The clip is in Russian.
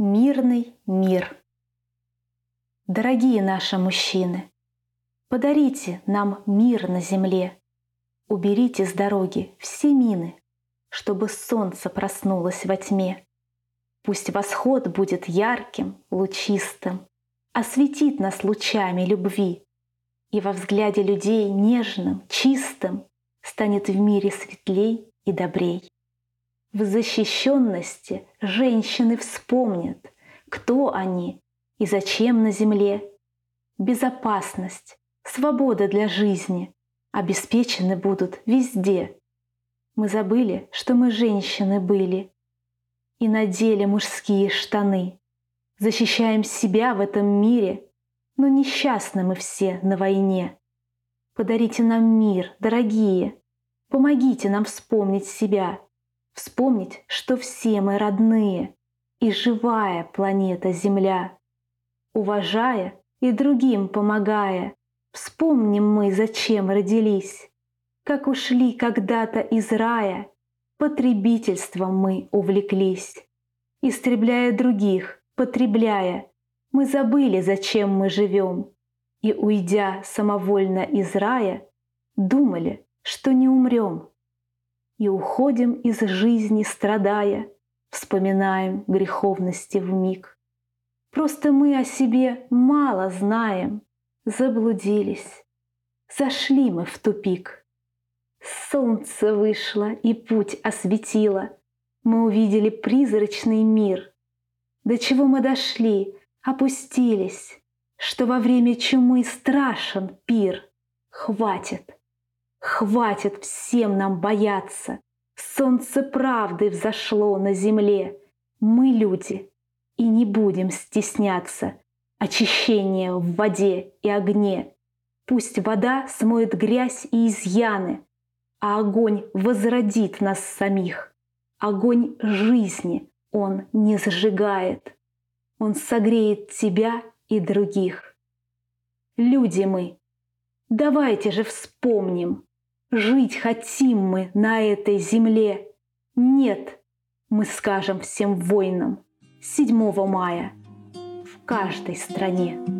Мирный мир. Дорогие наши мужчины, подарите нам мир на земле. Уберите с дороги все мины, чтобы солнце проснулось во тьме. Пусть восход будет ярким, лучистым, осветит нас лучами любви, и во взгляде людей нежным, чистым станет в мире светлей и добрей. В защищенности женщины вспомнят, кто они и зачем на земле. Безопасность, свобода для жизни обеспечены будут везде. Мы забыли, что мы женщины были, и надели мужские штаны. Защищаем себя в этом мире, но несчастны мы все на войне. Подарите нам мир, дорогие, помогите нам вспомнить себя — Вспомнить, что все мы родные и живая планета Земля. Уважая и другим помогая, вспомним мы, зачем родились, как ушли когда-то из рая, потребительством мы увлеклись. Истребляя других, потребляя, мы забыли, зачем мы живем, и, уйдя самовольно из рая, думали, что не умрем и уходим из жизни, страдая, вспоминаем греховности в миг. Просто мы о себе мало знаем, заблудились, зашли мы в тупик. Солнце вышло и путь осветило, мы увидели призрачный мир. До чего мы дошли, опустились, что во время чумы страшен пир. Хватит, Хватит всем нам бояться. Солнце правды взошло на земле. Мы люди и не будем стесняться очищения в воде и огне. Пусть вода смоет грязь и изъяны, а огонь возродит нас самих. Огонь жизни он не зажигает. Он согреет тебя и других. Люди мы, давайте же вспомним, Жить хотим мы на этой земле. Нет, мы скажем всем воинам 7 мая в каждой стране.